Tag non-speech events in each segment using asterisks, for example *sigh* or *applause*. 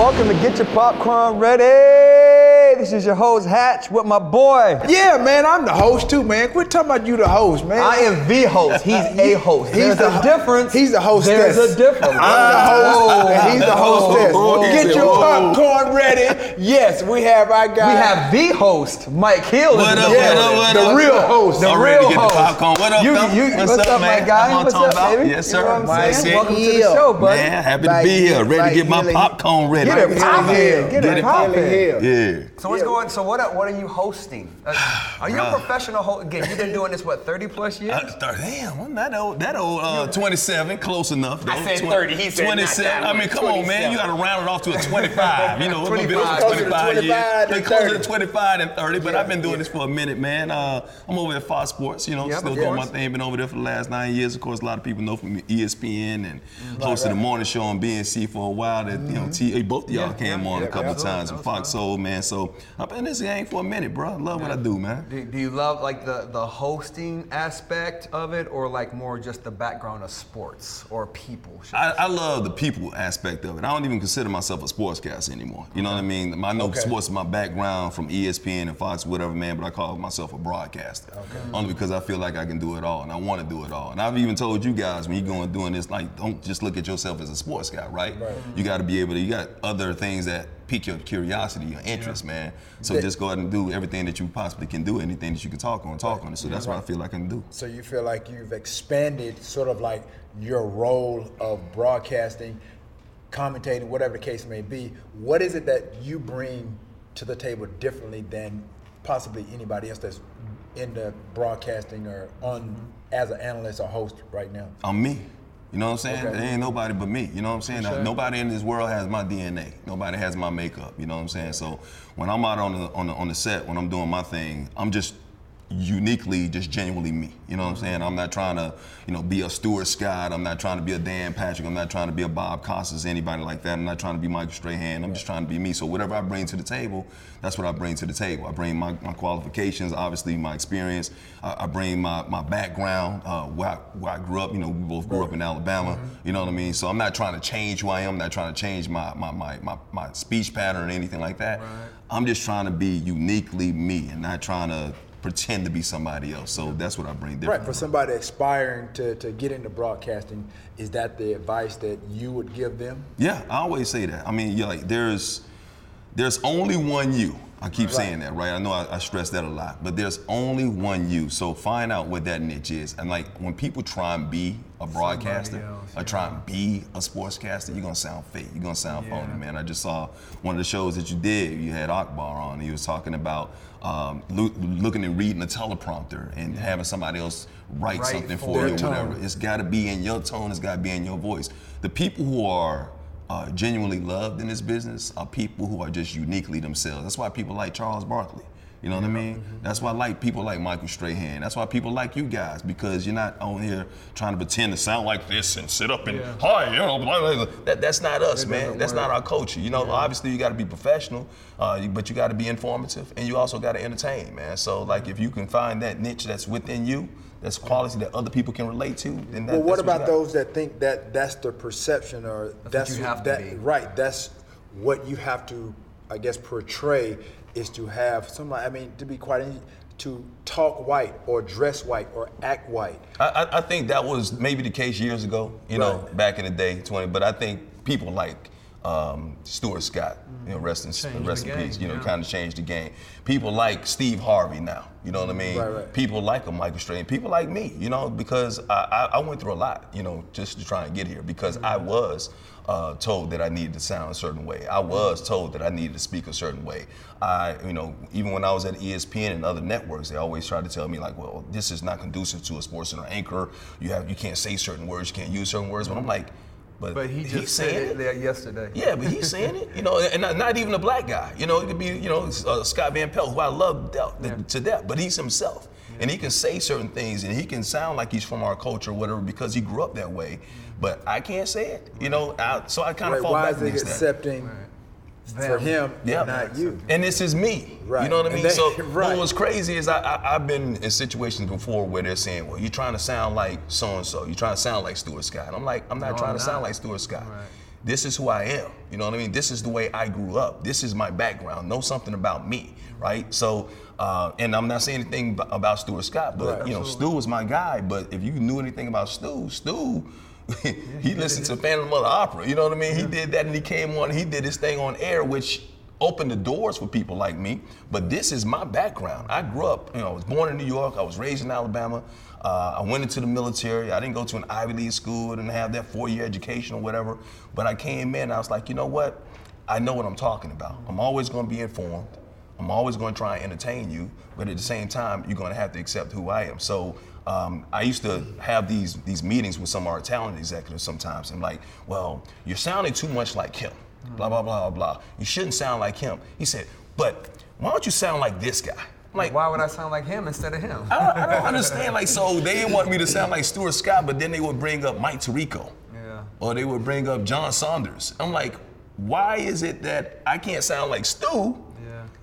Welcome to Get Your Popcorn Ready. This is your host Hatch with my boy. Yeah, man, I'm the host too, man. Quit talking about you the host, man. I am the host. He's *laughs* a host. He's There's the a difference. He's the hostess. There's a difference. I'm the ah. host, oh. and he's the oh. hostess. whoa, Get your popcorn ready. Yes, we have our guy. We have the host, Mike Hill. What is up, in Yeah, what the up, building. what the real host. The I'm real ready to get host. the popcorn. What up, You- you- what's, what's up, up, my man? guy? I'm What's talking up, about. baby? Yes, You sir. know what I'm Nice saying? shit. Welcome to the Hill. show, buddy. Man, happy to be here. Ready Mike to get my popcorn ready. Get it Mike poppin'. Get Get it it poppin'. Yeah. So what's going? So what? What are you hosting? Uh, *sighs* are you a professional host? Again, you've been doing this what 30 plus *laughs* years? I start, damn, I'm that old. That old uh, 27, close enough. Though. I said 30, he said 27. I mean, come on, man. You got to round it off to a 25. You know, a little bit over 25. Closer to 25 years. They closer 30. to 25 and 30, but I've been doing this for a minute, man. Uh, I'm over at Fox Sports, you know, Yep, still of doing my course. thing. Been over there for the last nine years. Of course, a lot of people know from ESPN and hosted the morning show on BNC for a while. That you know, TA, both of y'all Mm-hmm. Yeah, came yeah, on yeah, a couple of times. That And Fox Soul, man. So I've been in this game for a minute, bro. I love what I do, man. Do, do you love like the, the hosting aspect of it or like more just the background of sports or people? I, I love the people aspect of it. I don't even consider myself a sportscaster anymore. You know what I mean? I know Okay. sports is my background from ESPN and Fox, whatever, man, but I call myself a broadcaster. Okay. Only because I feel like I can do it all and I want to do it all. And I've even told you guys when you're going doing this, like, don't just look at yourself as a sports guy, right? right? You got to be able to, you got other things that pique your curiosity, your interest, man. So Yeah. just go ahead and do everything that you possibly can do, anything that you can talk on, talk on it. So that's what I feel like I can do. So you feel like you've expanded sort of like your role of broadcasting, commentating, whatever the case may be. What is it that you bring to the table differently than possibly anybody else that's in the broadcasting or on mm-hmm. as an analyst or host right now? I'm me. You know what I'm saying? Okay. There ain't nobody but me. You know what I'm saying? Sure. Nobody in this world has my DNA. Nobody has my makeup. You know what I'm saying? So when I'm out on the on the on the set, when I'm doing my thing, I'm just uniquely, just genuinely me. You know what I'm saying? I'm not trying to, you know, be a Stuart Scott. I'm not trying to be a Dan Patrick. I'm not trying to be a Bob Costas, anybody like that. I'm not trying to be Michael Strahan. I'm just trying to be me. So whatever I bring to the table, that's what I bring to the table. I bring my, my qualifications, obviously my experience. I, I bring my, my background, uh, where, I, where I grew up. You know, we both grew up in Alabama. You know what I mean? So I'm not trying to change who I am. I'm not trying to change my, my, my, my, my speech pattern or anything like that. I'm just trying to be uniquely me and not trying to pretend to be somebody else. So that's what I bring Right, for somebody aspiring to, to get into broadcasting, is that the advice that you would give them? Yeah, I always say that. I mean, you're like there's there's only one you. I keep saying that, right? I know I, I stress that a lot, but there's only one you. So find out what that niche is. And like when people try and be a broadcaster else, or try and be a sportscaster, you're gonna sound fake. You're gonna sound phony, man. I just saw one of the shows that you did. You had Akbar on. He was talking about um, loo- looking and reading a teleprompter and having somebody else write Write something for for you or whatever. It's got to be in your tone. It's got to be in your voice. The people who are uh, genuinely loved in this business are people who are just uniquely themselves. That's why people like Charles Barkley. You know what I mean? Mm-hmm. That's why I like people like Michael Strahan. That's why people like you guys because you're not on here trying to pretend to sound like this and sit up and hi, you know, blah, blah, blah. That, that's not us, man. That's work. not our culture. You know, obviously you got to be professional, uh, but you got to be informative and you also got to entertain, man. So like if you can find that niche that's within you, that's quality that other people can relate to, then that, Well, what that's about got. those that think that that's the perception or that's, you have to that be. right? That's what you have to, I guess, portray is to have some. I mean, to be quite to talk white or dress white or act white. I, I, I think that was maybe the case years ago, you know, back in the day, 20. But I think people like um, Stuart Scott, you know, rest in, Changed rest in game, peace, you know, yeah. kind of changed the game. People like Steve Harvey now, you know what I mean? Right, right. People like a Michael Strahan, people like me, you know, because I, I, went through a lot, you know, just to try and get here because I was uh, told that I needed to sound a certain way. I was told that I needed to speak a certain way. I, you know, even when I was at ESPN and other networks, they always tried to tell me like, well, this is not conducive to a sports center anchor. You have, you can't say certain words, you can't use certain words. But I'm like, but, But he he's just said saying it yesterday. yeah, but he's saying it, you know, and not, not even a black guy. You know, it could be, you know, uh, Scott Van Pelt, who I love de- to death, but he's himself. And he can say certain things and he can sound like he's from our culture or whatever because he grew up that way. But I can't say it, you know, I, so I kind of Right? fall Why back is it against that. For him Yeah. and not you? And this is me. Right. You know what I mean? so *laughs* right. what was crazy is I, I I've been in situations before where they're saying, well, you're trying to sound like so and so. You're trying to sound like Stuart Scott. I'm like, I'm not No, trying I'm to sound like Stuart Scott. Right. This is who I am. You know what I mean? This is the way I grew up. This is my background. Know something about me, right? So, uh, and I'm not saying anything b- about Stuart Scott, but Right. you know, Stu was my guy. But if you knew anything about Stu, Stu, *laughs* he listened to Phantom of the Opera. You know what I mean? He did that, and he came on. He did his thing on air, which opened the doors for people like me. But this is my background. I grew up. You know, I was born in New York. I was raised in Alabama. Uh, I went into the military. I didn't go to an Ivy League school. I didn't have that four-year education or whatever. But I came in. I was like, you know what? I know what I'm talking about. I'm always going to be informed. I'm always going to try and entertain you, but at the same time, you're going to have to accept who I am. So um, I used to have these these meetings with some of our talent executives sometimes. I'm like, well, you're sounding too much like him. Blah blah blah blah blah. You shouldn't sound like him. He said, but why don't you sound like this guy? I'm like, Why would I sound like him instead of him? I don't, I don't understand. Like, so they want me to sound like Stuart Scott, but then they would bring up Mike Tirico. Yeah. Or they would bring up John Saunders. I'm like, why is it that I can't sound like Stu?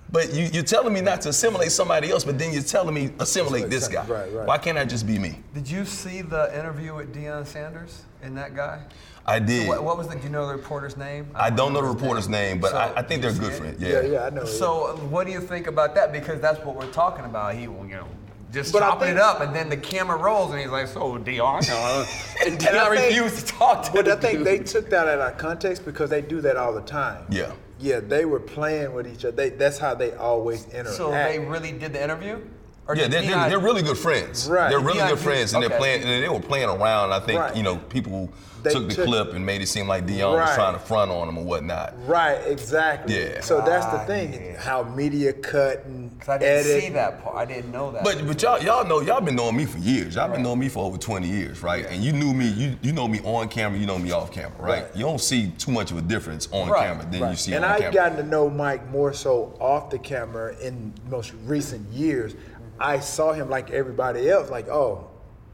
Yeah. But you, you're telling me not to assimilate somebody else, but then you're telling me assimilate this guy. Right, right. Why can't I just be me? Did you see the interview with Deion Sanders and that guy? I did. What, what was the? Do you know the reporter's name? I don't know the reporter's name, but So, I, I think they're did good see friends. it? Yeah. Yeah, yeah, I know. So, what do you think about that? Because that's what we're talking about. He, will, you know, just But chopping think- it up, and then the camera rolls, and he's like, "So, Deion," uh," *laughs* and And I Deion refused to talk to him. But I think dude. they took that out of context because they do that all the time. Yeah. Yeah, they were playing with each other. They, that's how they always interact. So they really did the interview? Or Yeah, they're, they're, they're really good friends. Right. They're really Deion good friends, and Hughes, they're playing. And they were playing around. I think Right. you know people They took the took- clip and made it seem like Deion was trying to front on him or whatnot. Right, exactly. Yeah. So that's the Ah, thing, yeah. how media cut and 'Cause I didn't edit. see that part. I didn't know that. But but y'all y'all know y'all been knowing me for years. Y'all been knowing me for over 20 years, right? And you knew me, you you know me on camera, you know me off camera, right? Right. You don't see too much of a difference on Right, camera than you see and on I've camera. gotten to know Mike more so off the camera in most recent years. I saw him like everybody else, like, oh,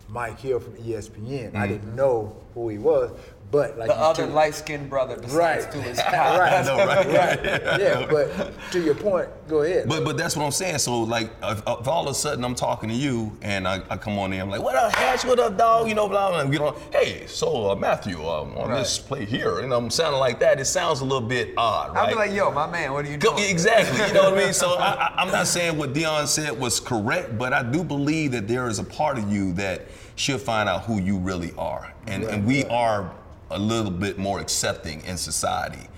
Mike Hill from ESPN. Mm-hmm. I didn't know who he was, but like the other light-skinned brother besides right, Stuart *laughs* right, I know, right? right, *laughs* yeah. But to your point, go ahead. But but that's what I'm saying. So like, if, if all of a sudden I'm talking to you and I, I come on there, I'm like, what up, Hatch? What up, dog? You know, blah blah. And we don't. Hey, so uh, Matthew, um, on this play here, and I'm sounding like that. It sounds a little bit odd, right? I'd be like, "Yo, my man, what are you Go- doing?" Exactly. You know what I mean? So *laughs* I, I, I'm not saying what Deion said was correct, but I do believe that there is a part of you that should find out who you really are. And, and we are a little bit more accepting in society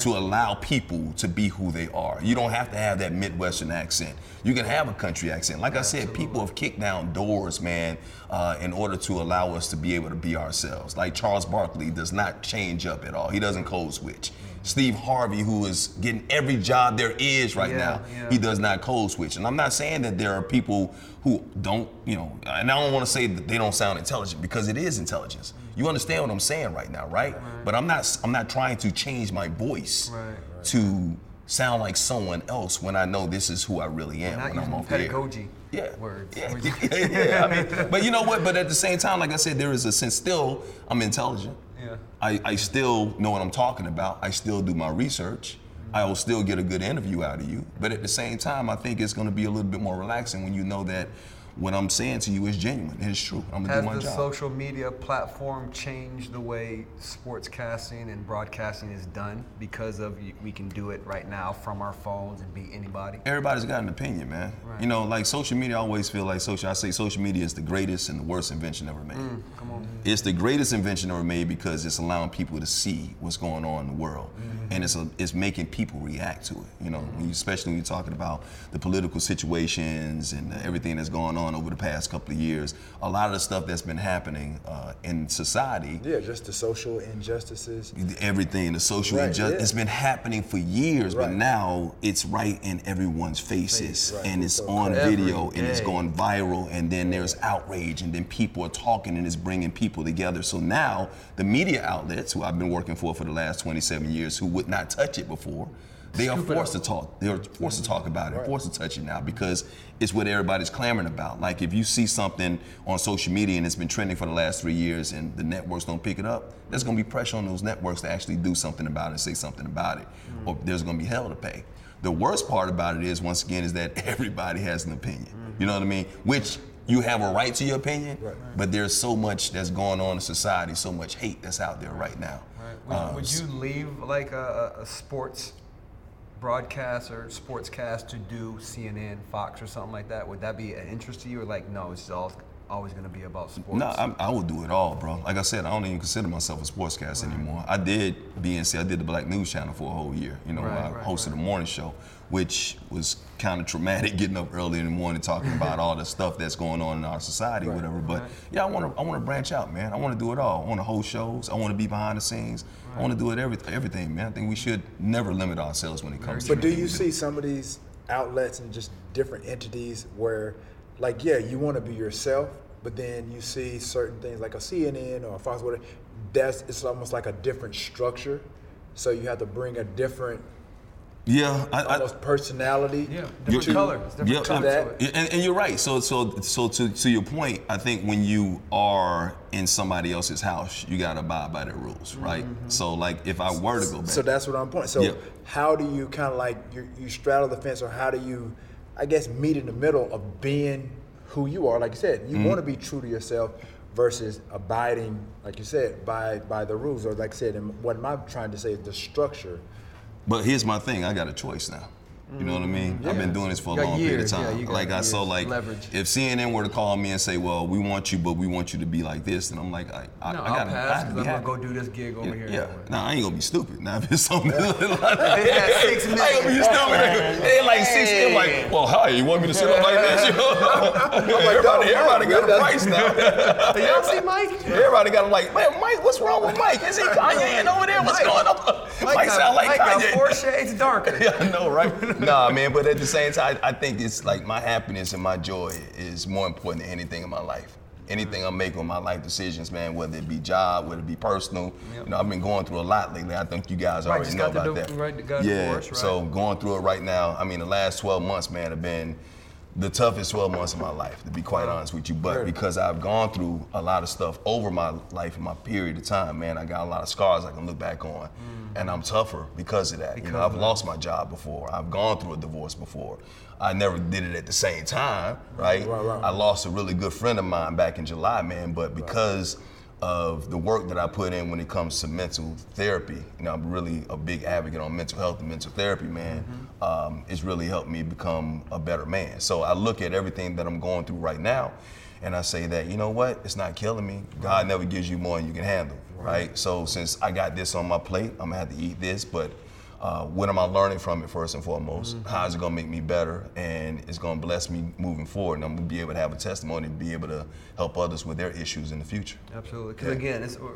to allow people to be who they are. You don't have to have that Midwestern accent. You can have a country accent. Like I said, people have kicked down doors, man, uh, in order to allow us to be able to be ourselves. Like Charles Barkley does not change up at all. He doesn't code switch. Steve Harvey, who is getting every job there is right Yeah, now, yeah. he does not code switch. And I'm not saying that there are people who don't, you know, and I don't want to say that they don't sound intelligent because it is intelligence. You understand what I'm saying right now, right? But I'm not I'm not trying to change my voice Right, right. to sound like someone else when I know this is who I really am when I'm off pedagogy Yeah. words. Yeah, *laughs* yeah, yeah. I mean, *laughs* but you know what? But at the same time, like I said, there is a sense. Still, I'm intelligent. Yeah. I, I still know what I'm talking about. I still do my research. I will still get a good interview out of you. But at the same time, I think it's going to be a little bit more relaxing when you know that what I'm saying to you is genuine. It is true. I'm gonna Has do my the job. social media platform changed the way sportscasting and broadcasting is done because of we can do it right now from our phones and be anybody? Everybody's got an opinion, man. Right. You know, like social media, I always feel like social. I say social media is the greatest and the worst invention ever made. Mm, Come on. It's the greatest invention ever made because it's allowing people to see what's going on in the world, Mm-hmm. and it's a, it's making people react to it. You know, you, especially when you're talking about the political situations and everything that's going on over the past couple of years. A lot of the stuff that's been happening uh, in society yeah, just the social injustices. everything, the social Right, injustice. yeah. It's been happening for years, but now it's right in everyone's faces, Right. and it's So on video, and it's going viral, and then there's outrage, and then people are talking, and it's bringing people together. So now the media outlets, who I've been working for for the last 27 years, who would not touch it before. They are forced to talk. They are forced to talk about it, Right. forced to touch it now because it's what everybody's clamoring about. Like if you see something on social media and it's been trending for the last three years and the networks don't pick it up, there's gonna be pressure on those networks to actually do something about it say something about it. Or there's gonna be hell to pay. The worst part about it is, once again, is that *laughs* everybody has an opinion. You know what I mean? Which you have a right to your opinion, Right. but there's so much that's going on in society, so much hate that's out there right now. Would, Uh, would you leave like a- a sports broadcast or sportscast to do CNN, Fox, or something like that? Would that be an interest to you, or like no, it's all, always going to be about sports? No, I, I would do it all, bro. Like I said, I don't even consider myself a sportscaster anymore. I did BNC. I did the Black News Channel for a whole year. You know, Right, I right, hosted right. a morning show, which was kind of traumatic, *laughs* getting up early in the morning talking about all the stuff that's going on in our society, or whatever. But right. yeah, I want to. I want to branch out, man. I want to do it all. I want to host shows. I want to be behind the scenes. I want to do it every, everything, man. I think we should never limit ourselves when it comes to. But do you see some of these outlets and just different entities where, like, yeah, you want to be yourself, but then you see certain things like a CNN or a Fox, whatever. That's it's almost like a different structure, so you have to bring a different Yeah, I, I, almost personality. yeah, You're- different color, it's different Yeah, color that- to it. And, and you're right. So, so, so to, to your point, I think when you are in somebody else's house, you gotta abide by their rules, right? So, like, if I were to go back, So that's what I'm pointing. So Yeah. how do you kind of like you, you straddle the fence, or how do you, I guess, meet in the middle of being who you are? Like you said, Mm-hmm. you want to be true to yourself versus abiding, like you said, by by the rules, or like I said, and what I'm trying to say is the structure. But here's my thing: I got a choice now. You know what I mean? I've been doing this for a long period of time. got like I so like Leverage. if CNN were to call me and say, "Well, we want you, but we want you to be like this," then I'm like, I, I, No, I gotta, I pass have to because be I'm gonna go do this gig over Yeah, here. yeah. anyway. Nah, I ain't gonna be stupid. Now *laughs* if it's something *laughs* like six I ain't gonna be stupid. They like six. They're like, well, hi, you want me to sit up like this? *laughs* You know? everybody, everybody got a price now. Y'all see Mike? Everybody got like, man, Mike, what's wrong with Mike? Is he Kanye over there? What's going on? Mike, sound like Mike got Kanye. four shades darker. Yeah, I know, right? Nah, man, but at the same time, I think it's like my happiness and my joy is more important than anything in my life. Anything I'm making with my life decisions, man, whether it be job, whether it be personal. You know, I've been going through a lot lately. I think you guys Right, already know about that. right, yeah, divorced, right. so going through it right now. I mean, the last 12 months, man, have been the toughest 12 months of my life, to be quite honest with you. But Sure. because I've gone through a lot of stuff over my life and my period of time, man, I got a lot of scars I can look back on. And I'm tougher because of that. you know, I've lost my job before. I've gone through a divorce before. I never did it at the same time, right? Right, right. I lost a really good friend of mine back in July, man, but because of the work that I put in when it comes to mental therapy, you know, I'm really a big advocate on mental health and mental therapy, man. Um, it's really helped me become a better man. So I look at everything that I'm going through right now, and I say that, you know what, it's not killing me. God never gives you more than you can handle, right? So since I got this on my plate, I'm gonna have to eat this, but uh, what am I learning from it first and foremost? How is it gonna make me better? And it's gonna bless me moving forward. And I'm gonna be able to have a testimony to be able to help others with their issues in the future. Absolutely. Because Yeah. again, it's, we're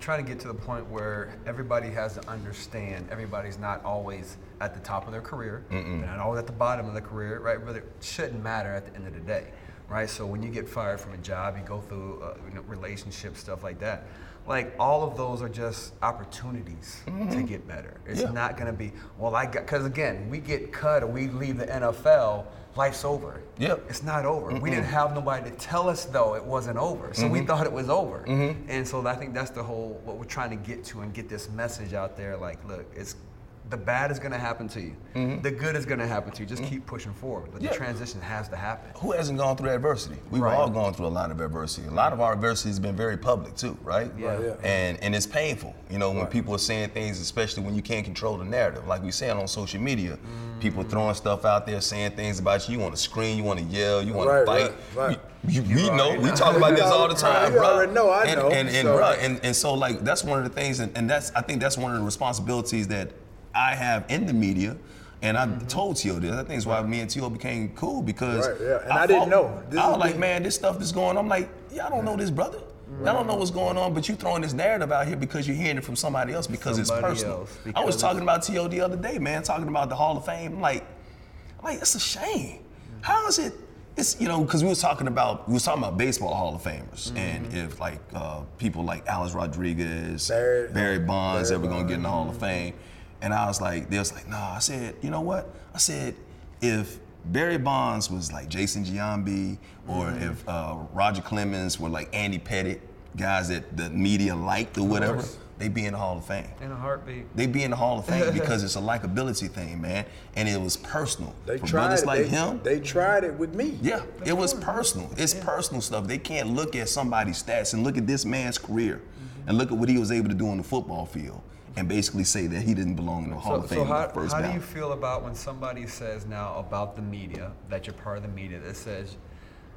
trying to get to the point where everybody has to understand everybody's not always at the top of their career. They're not always at the bottom of their career, right? But it shouldn't matter at the end of the day, right? So when you get fired from a job, you go through uh, you know, relationships, stuff like that. Like all of those are just opportunities to get better. It's Yeah. not going to be well. I got because again, we get cut or we leave the NFL. Life's over. Yep. It's not over. We didn't have nobody to tell us though it wasn't over. So Mm-hmm. we thought it was over. And so I think that's the whole what we're trying to get to and get this message out there. Like, look, it's the bad is gonna happen to you. The good is gonna happen to you. Just keep pushing forward. But Mm-hmm. Yeah. the transition has to happen. Who hasn't gone through adversity? We've Right. all gone through a lot of adversity. A lot of our adversity has been very public too, right? Yeah. Right, yeah. And and it's painful, you know, when people are saying things, especially when you can't control the narrative. Like we saying on social media, people throwing stuff out there, saying things about you. You want to scream, you want to yell, you want Right, to fight. right, right. You, you- we You know, we talk about this all the *laughs* time, bro. already know, I and, know, And and, so- bruh, and and so like that's one of the things, and, and that's I think that's one of the responsibilities that I have in the media. And I told T.O. this. I think it's why me and T.O. became cool because Right, yeah. And I didn't know. This I was like, man, this stuff that's going on. I'm like, y'all don't know this, brother. Y'all don't know what's going on, but you throwing this narrative out here because you're hearing it from somebody else because Somebody it's personal. else, I was talking about T.O. the other day, man, talking about the Hall of Fame. I'm like, I'm like, it's a shame. How is it? It's you know, because we was talking about we was talking about baseball Hall of Famers, and if like uh, people like Alex Rodriguez, Barry- Barry Bonds Barry ever gonna get in the Hall of Fame, and I was like, they was like, nah. I said, you know what? I said, if Barry Bonds was like Jason Giambi, or if uh, Roger Clemens were like Andy Pettitte, guys that the media liked or whatever, course. they be in the Hall of Fame. In a heartbeat. They'd be in the Hall of Fame *laughs* because it's a likability thing, man, and it was personal. They For tried brothers it. like they, him, They tried it with me. yeah, it was personal. It's personal stuff. They can't look at somebody's stats and look at this man's career Mm-hmm. and look at what he was able to do on the football field and basically say that he didn't belong in the Hall So, of Fame so how, first how do you feel about when somebody says now about the media, that you're part of the media, that says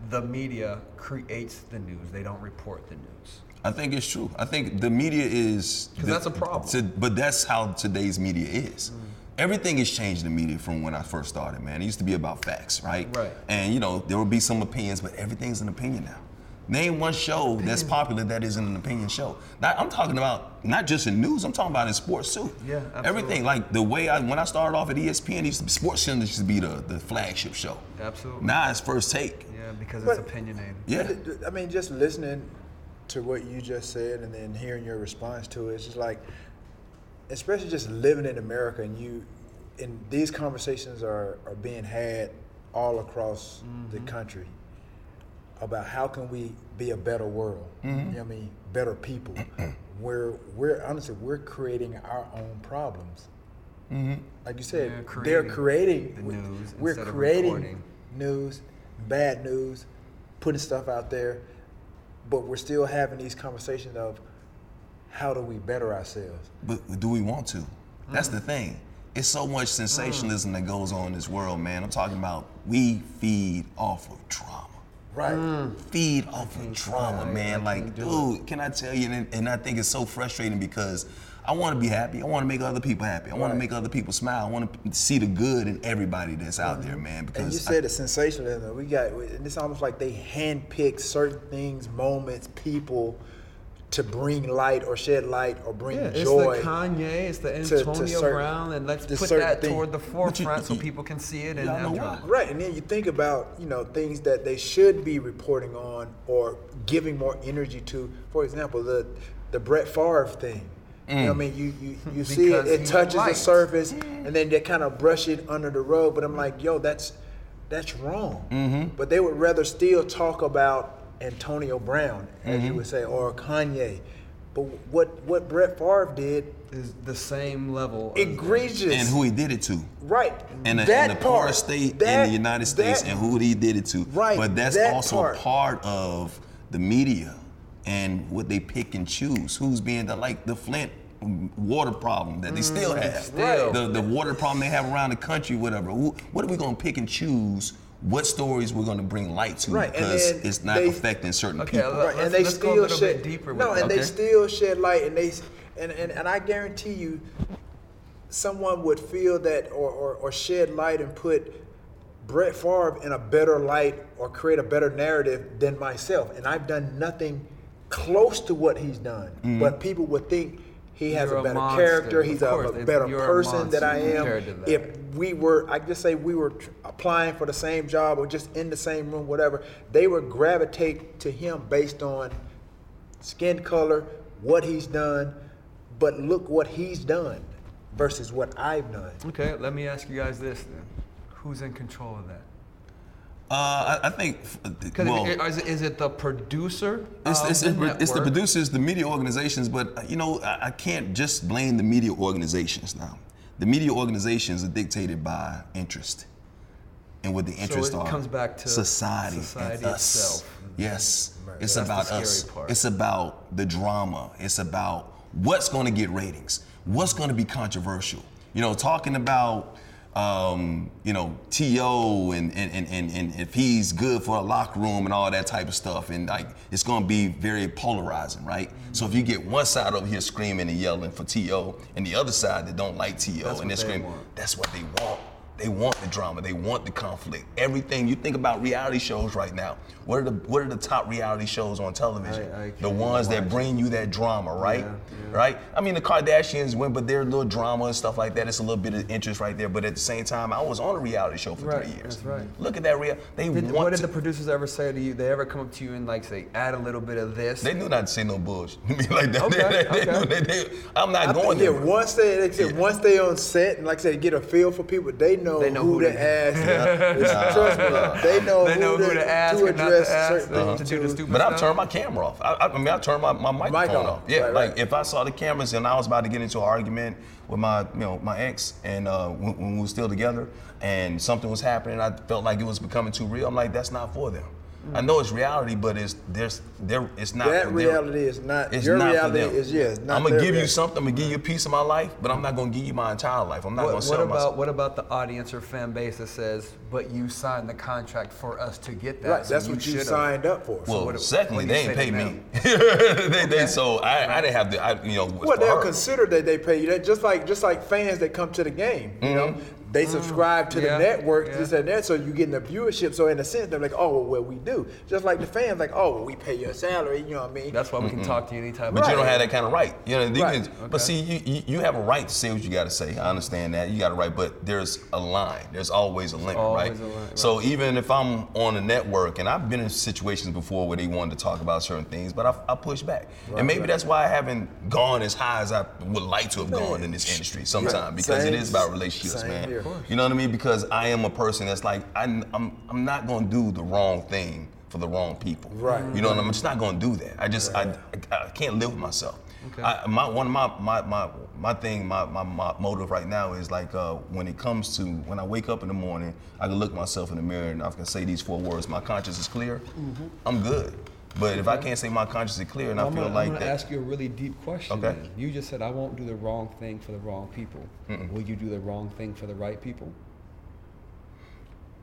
the media creates the news, they don't report the news? I think it's true. I think the media is 'Cause the- that's a problem. to- but that's how today's media is. Mm. Everything has changed in the media from when I first started, man. It used to be about facts, right? Right. And you know, there will be some opinions, but everything's an opinion now. Name one show that's mm. popular that isn't an opinion show. Now, I'm talking about not just in news. I'm talking about in sports too. Yeah, absolutely. Everything like the way I when I started off at ESPN, it used Sports Center used to be the, the flagship show. Absolutely. Now it's First Take. Yeah, because But- it's opinionated. Yeah. I mean, just listening to what you just said and then hearing your response to it, it's just like, especially just living in America and you, and these conversations are, are being had all across the mm-hmm. country about how can we be a better world, you know what I mean, better people. Mm-hmm. where we're, honestly, we're creating our own problems. Mm-hmm. Like you said, Yeah, they're creating creating the news We're instead of creating news, bad news, putting stuff out there, but we're still having these conversations of how do we better ourselves. But do we want to? That's Mm. the thing. It's so much mm. sensationalism that goes on in this world, man. I'm talking about we feed off of drama. Right. Mm. Feed off of drama, man. Like, dude, can I tell you? And, and I think it's so frustrating because I want to be happy. I want to make other people happy. I want to make other people smile. I want to see the good in everybody that's out there, mm-hmm. man. Because And you I- said it's sensationalism. We got, and it's almost like they handpick certain things, moments, people to bring light or shed light or bring Yeah, it's joy. the Kanye, it's the to Antonio certain- Brown, and let's put that thing. toward the *laughs* you- forefront so people can see it and y'all have know drama. why. Right, and then you think about you know things that they should be reporting on or giving more energy to. For example, the the Brett Favre thing. You know I mean? You you, you *laughs* see it, it he's touches the surface, and then they kind of brush it under the rug. But I'm like, yo, that's that's wrong. Mm-hmm. But they would rather still talk about Antonio Brown, as Mm-hmm. you would say, or Kanye. But what what Brett Favre did, Is the same level. egregious. and who he did it to. right? in the, that in the part, state that- in the United States that- and who he did it to. Right, But that's that also part. part of the media and what they pick and choose. Who's being the like the Flint water problem that they still have. still. The the water problem they have around the country, whatever. What are we gonna pick and choose? What stories we're gonna bring light to Right, and because it's not they- affecting certain Okay, people. let- Right, Let's- and they let's go a still shed bit deeper with no, it, and they still shed light, and they and, and and I guarantee you, someone would feel that or, or or shed light and put Brett Favre in a better light or create a better narrative than myself, and I've done nothing close to what he's done, Mm-hmm. but people would think. He has a a better monster. character. He's a, it's- better you're a person than I am. compared to that. If we were, I just say we were tr- applying for the same job or just in the same room, whatever, they would gravitate to him based on skin color, what he's done, but look what he's done versus what I've done. Okay, let me ask you guys this then: Who's in control of that? Uh, I, I think. Because Well, is, it, is it the producer? It's, it's, the it's, the producers, the media organizations, but uh, you know, I, I can't just blame the media organizations now. The media organizations are dictated by interest. And what the interests are. it are. comes back to society, society and us. itself. Yes. It's That's about us. part. It's about the drama. It's about what's going to get ratings. What's going to be controversial. You know, talking about um, you know, T.O. And, and, and, and, and if he's good for a locker room and all that type of stuff. And like, it's gonna be very polarizing, right? So if you get one side over here screaming and yelling for T.O. and the other side that don't like T.O. That's and they're they screaming, want. that's what they want. They want the drama. They want the conflict. Everything you think about reality shows right now. What are the what are the top reality shows on television? I- I the ones that bring you that drama, right? Yeah, yeah. Right? I mean, the Kardashians went, but their little drama and stuff like that. It's a little bit of interest right there. But at the same time, I was on a reality show for Right, three years. that's right. Look at that real. They Did, want what did to, the producers ever say to you? They ever come up to you and like say, add a little bit of this? They knew not to say no bullshit. *laughs* Like that. Okay, they, okay. they- they- I'm not I going think, yeah, there. once they, Yeah. once they on set and like I said, get a feel for people, they know, They know who, who to to- ask. It's- Trust me, they know, They know who, who to ask to and not address to ask, certain uh, things to do the to. stupid But I've turned my camera off. I, I, I mean, I turned my, my microphone off. off. Yeah, Right, like right. if I saw the cameras and I was about to get into an argument with my, you know, my ex, and uh, when, when we were still together, and something was happening, I felt like it was becoming too real. I'm like, that's not for them. I know it's reality, but it's there's there it's not That for them. reality is not- It's your not reality for them. is- yeah, I'm gonna their give you something. I'm gonna give you a piece of my life, but I'm not gonna give you my entire life. I'm not gonna What, sell what about myself. what about the audience or fan base that says, "But you signed the contract for us to get that"? Right, so that's what you should've." signed up for. Well, what secondly, what they you ain't say pay me. *laughs* they, they, so I, I didn't have to. I, you know, Well, they'll her. consider that they pay you. That just like just like fans that come to the game. You know, mm-hmm. They subscribe to Mm-hmm. Yeah, the network, yeah. this and that, so you're getting the viewership. So in a sense, they're like, oh, well, well, we do. Just like the fans, like, oh, well, we pay your salary. You know what I mean? That's why we can talk to you anytime. But you don't have that kind of right. You know, you Right. can- but see, you, you, you have a right to say what you got to say. I understand that. You got a right, but there's a line. There's always a limit, always right? a line, right. So even if I'm on a network, and I've been in situations before where they wanted to talk about certain things, but I, I push back. and maybe that's why I haven't gone as high as I would like to have gone in this industry sometimes, because it Same- is about relationships, same man. here. You know what I mean? Because I am a person that's like, I'm, I'm, I'm not going to do the wrong thing for the wrong people. Right. You know what I mean? I'm just not going to do that. I just, I, I, I can't live with myself. I, my, one of my, my, my, my thing, my, my, my motive right now is like uh, when it comes to when I wake up in the morning, I can look myself in the mirror and I can say these four words: my conscience is clear. mm-hmm. I'm good. But if I mm-hmm. can't say my conscience is clear and I I'm feel gonna, like I'm gonna that, ask you a really deep question. Okay. You just said I won't do the wrong thing for the wrong people. Will you do the wrong thing for the right people?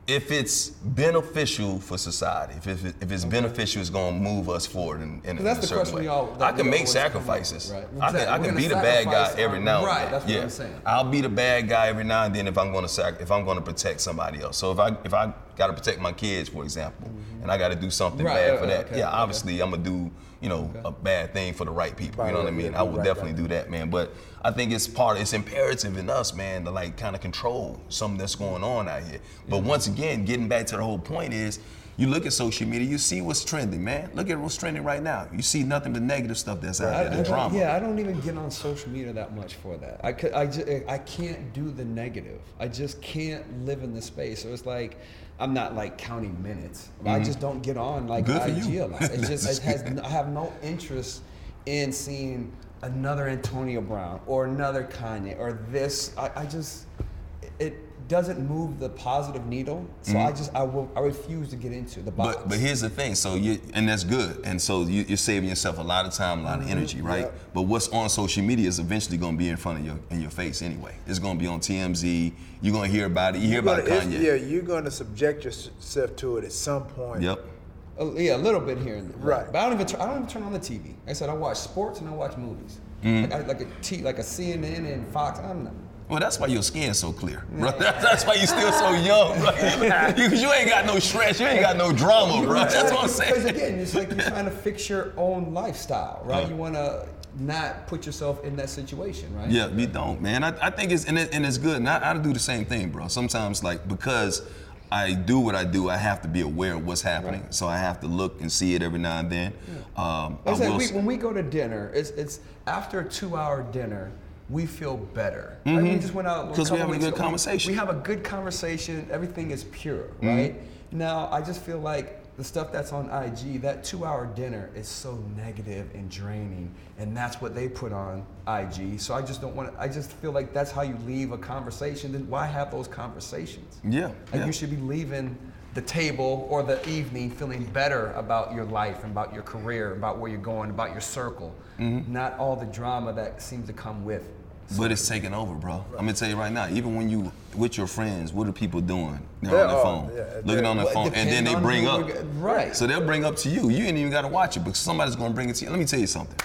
If it's beneficial for society, if, if, if it's beneficial, it's going to move us forward in, in, a the certain way. all- I can make always come up with, sacrifices. right? I can, Exactly. I We're can be the bad guy every now and right, then. that's what yeah. I'm saying. I'll be the bad guy every now and then if I'm going to sac- if I'm going to protect somebody else. So if I if I got to protect my kids, for example, mm-hmm. and I got to do something Right, bad for that, okay, yeah, okay. obviously I'm gonna do you know a bad thing for the right people. You know what I mean? yeah, I will right, definitely do that, man. But I think it's part, it's imperative in us, man, to like kind of control something that's going on out here. But once again, getting back to the whole point is, you look at social media, you see what's trending, man. Look at what's trending right now. You see nothing but negative stuff that's out there, the drama. yeah, I don't even get on social media that much for that. I, could, I, ju- I can't do the negative. I just can't live in the space. So it's like, I'm not like counting minutes. I just don't get on like Mm-hmm. Good IG a lot. It just *laughs* it has, I have no interest in seeing another Antonio Brown or another Kanye or this. I, I just, it doesn't move the positive needle. So I just, I will, I refuse to get into the box. Mm-hmm. But but here's the thing. So you and that's good. And so you, you're saving yourself a lot of time, a lot Mm-hmm. of energy, right? Yep. But what's on social media is eventually going to be in front of your in your face anyway. It's going to be on TMZ. You're going to hear about it. You hear You're about gonna- Kanye. Yeah, you're going to subject yourself to it at some point. Yep. Uh, yeah, a little bit here and there. Right. But I don't even turn, I don't even turn on the TV. Like I said I watch sports and I watch movies. Mm-hmm. Like, I, like a T, like a CNN and Fox. I'm not. Well, that's why your skin's so clear, bro. That's why you still so young, bro. *laughs* You, you ain't got no stress. You ain't got no drama, bro. That's what I'm saying. Because again, it's like you're trying to fix your own lifestyle, right? Uh. You want to not put yourself in that situation, right? Yeah, we don't, man. I, I think it's and, it, and it's good. And I, I do the same thing, bro. Sometimes, like because I do what I do, I have to be aware of what's happening. So I have to look and see it every now and then. Um, I like will we, when we go to dinner, it's, it's after a two-hour dinner, we feel better. Like we just went out a 'Cause we having a good ago, conversation. We, have a good conversation. Everything is pure, Mm-hmm. right? Now, I just feel like the stuff that's on IG, that two-hour dinner is so negative and draining, and that's what they put on IG. So I just don't want. I just feel like that's how you leave a conversation. Then why have those conversations? Yeah, Like yeah. you should be leaving the table or the evening feeling better about your life and about your career, about where you're going, about your circle. Mm-hmm. Not all the drama that seems to come with. But it's taking over, bro. I'm gonna tell you right now. Even when you with your friends, what are people doing? They're They're on their phone, yeah, looking on their phone, and then they bring up. right. So they'll bring up to you. You ain't even gotta watch it, because somebody's gonna bring it to you. Let me tell you something.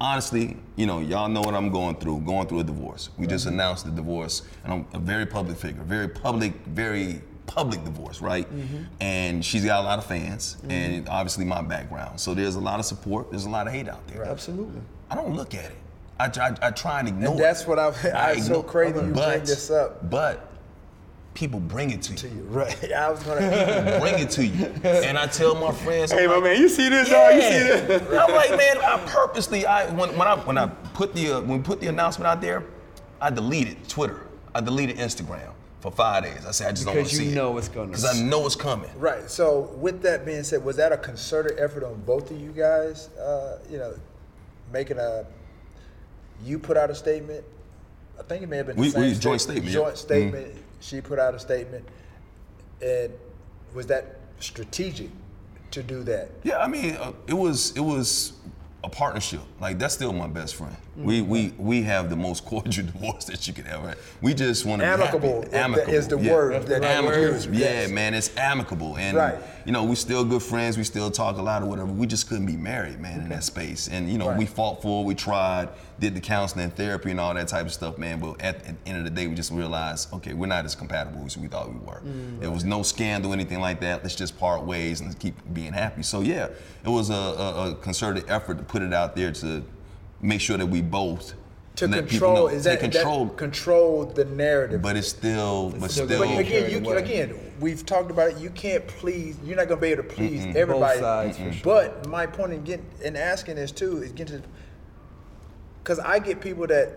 Honestly, you know, y'all know what I'm going through. Going through a divorce. We just announced the divorce, and I'm a very public figure, very public, very public divorce, right? And she's got a lot of fans, and obviously my background. So there's a lot of support. There's a lot of hate out there. Absolutely. I don't look at it. I, I, I try and ignore And it. that's what I've. I *laughs* I'm so ignore- crazy you but, bring this up But people bring it to to you. you, right? *laughs* I was gonna. Bring it to you. And I tell my friends, I'm hey, my like, man, you see this? yeah. dog? You see this? I'm like, man, I purposely, I when, when I when I put the uh, when we put the announcement out there, I deleted Twitter, I deleted Instagram, for five days. I said, I just don't want to see it. Because you know it. it's gonna Because I know it's coming. Right. So with that being said, was that a concerted effort on both of you guys? Uh, you know, making a you put out a statement. I think it may have been We- we- joint statement. Joint statement. She put out a statement, and was that strategic to do that? Yeah, I mean, uh, it was it was a partnership. Like that's still my best friend. We we we have the most *laughs* cordial divorce that you could have. We just want to Amicable be. Amicable is the yeah. word that right amicable. word. Yeah, yes. man, it's amicable, and Right. you know we still good friends. We still talk a lot or whatever. We just couldn't be married, man, in that space. And you know we fought for, it, we tried, did the counseling, therapy, and all that type of stuff, man. But at, at the end of the day, we just realized, okay, we're not as compatible as we thought we were. Mm. There was no scandal, anything like that. Let's just part ways and keep being happy. So yeah, it was a, a, a concerted effort to put it out there to make sure that we both To let control know- is to that control, that control the narrative? but it's still, but still still, But again, you the way. again, we've talked about it. You can't please. You're not gonna be able to please everybody. sides, for sure. But my point in getting in asking this too is getting to because I get people that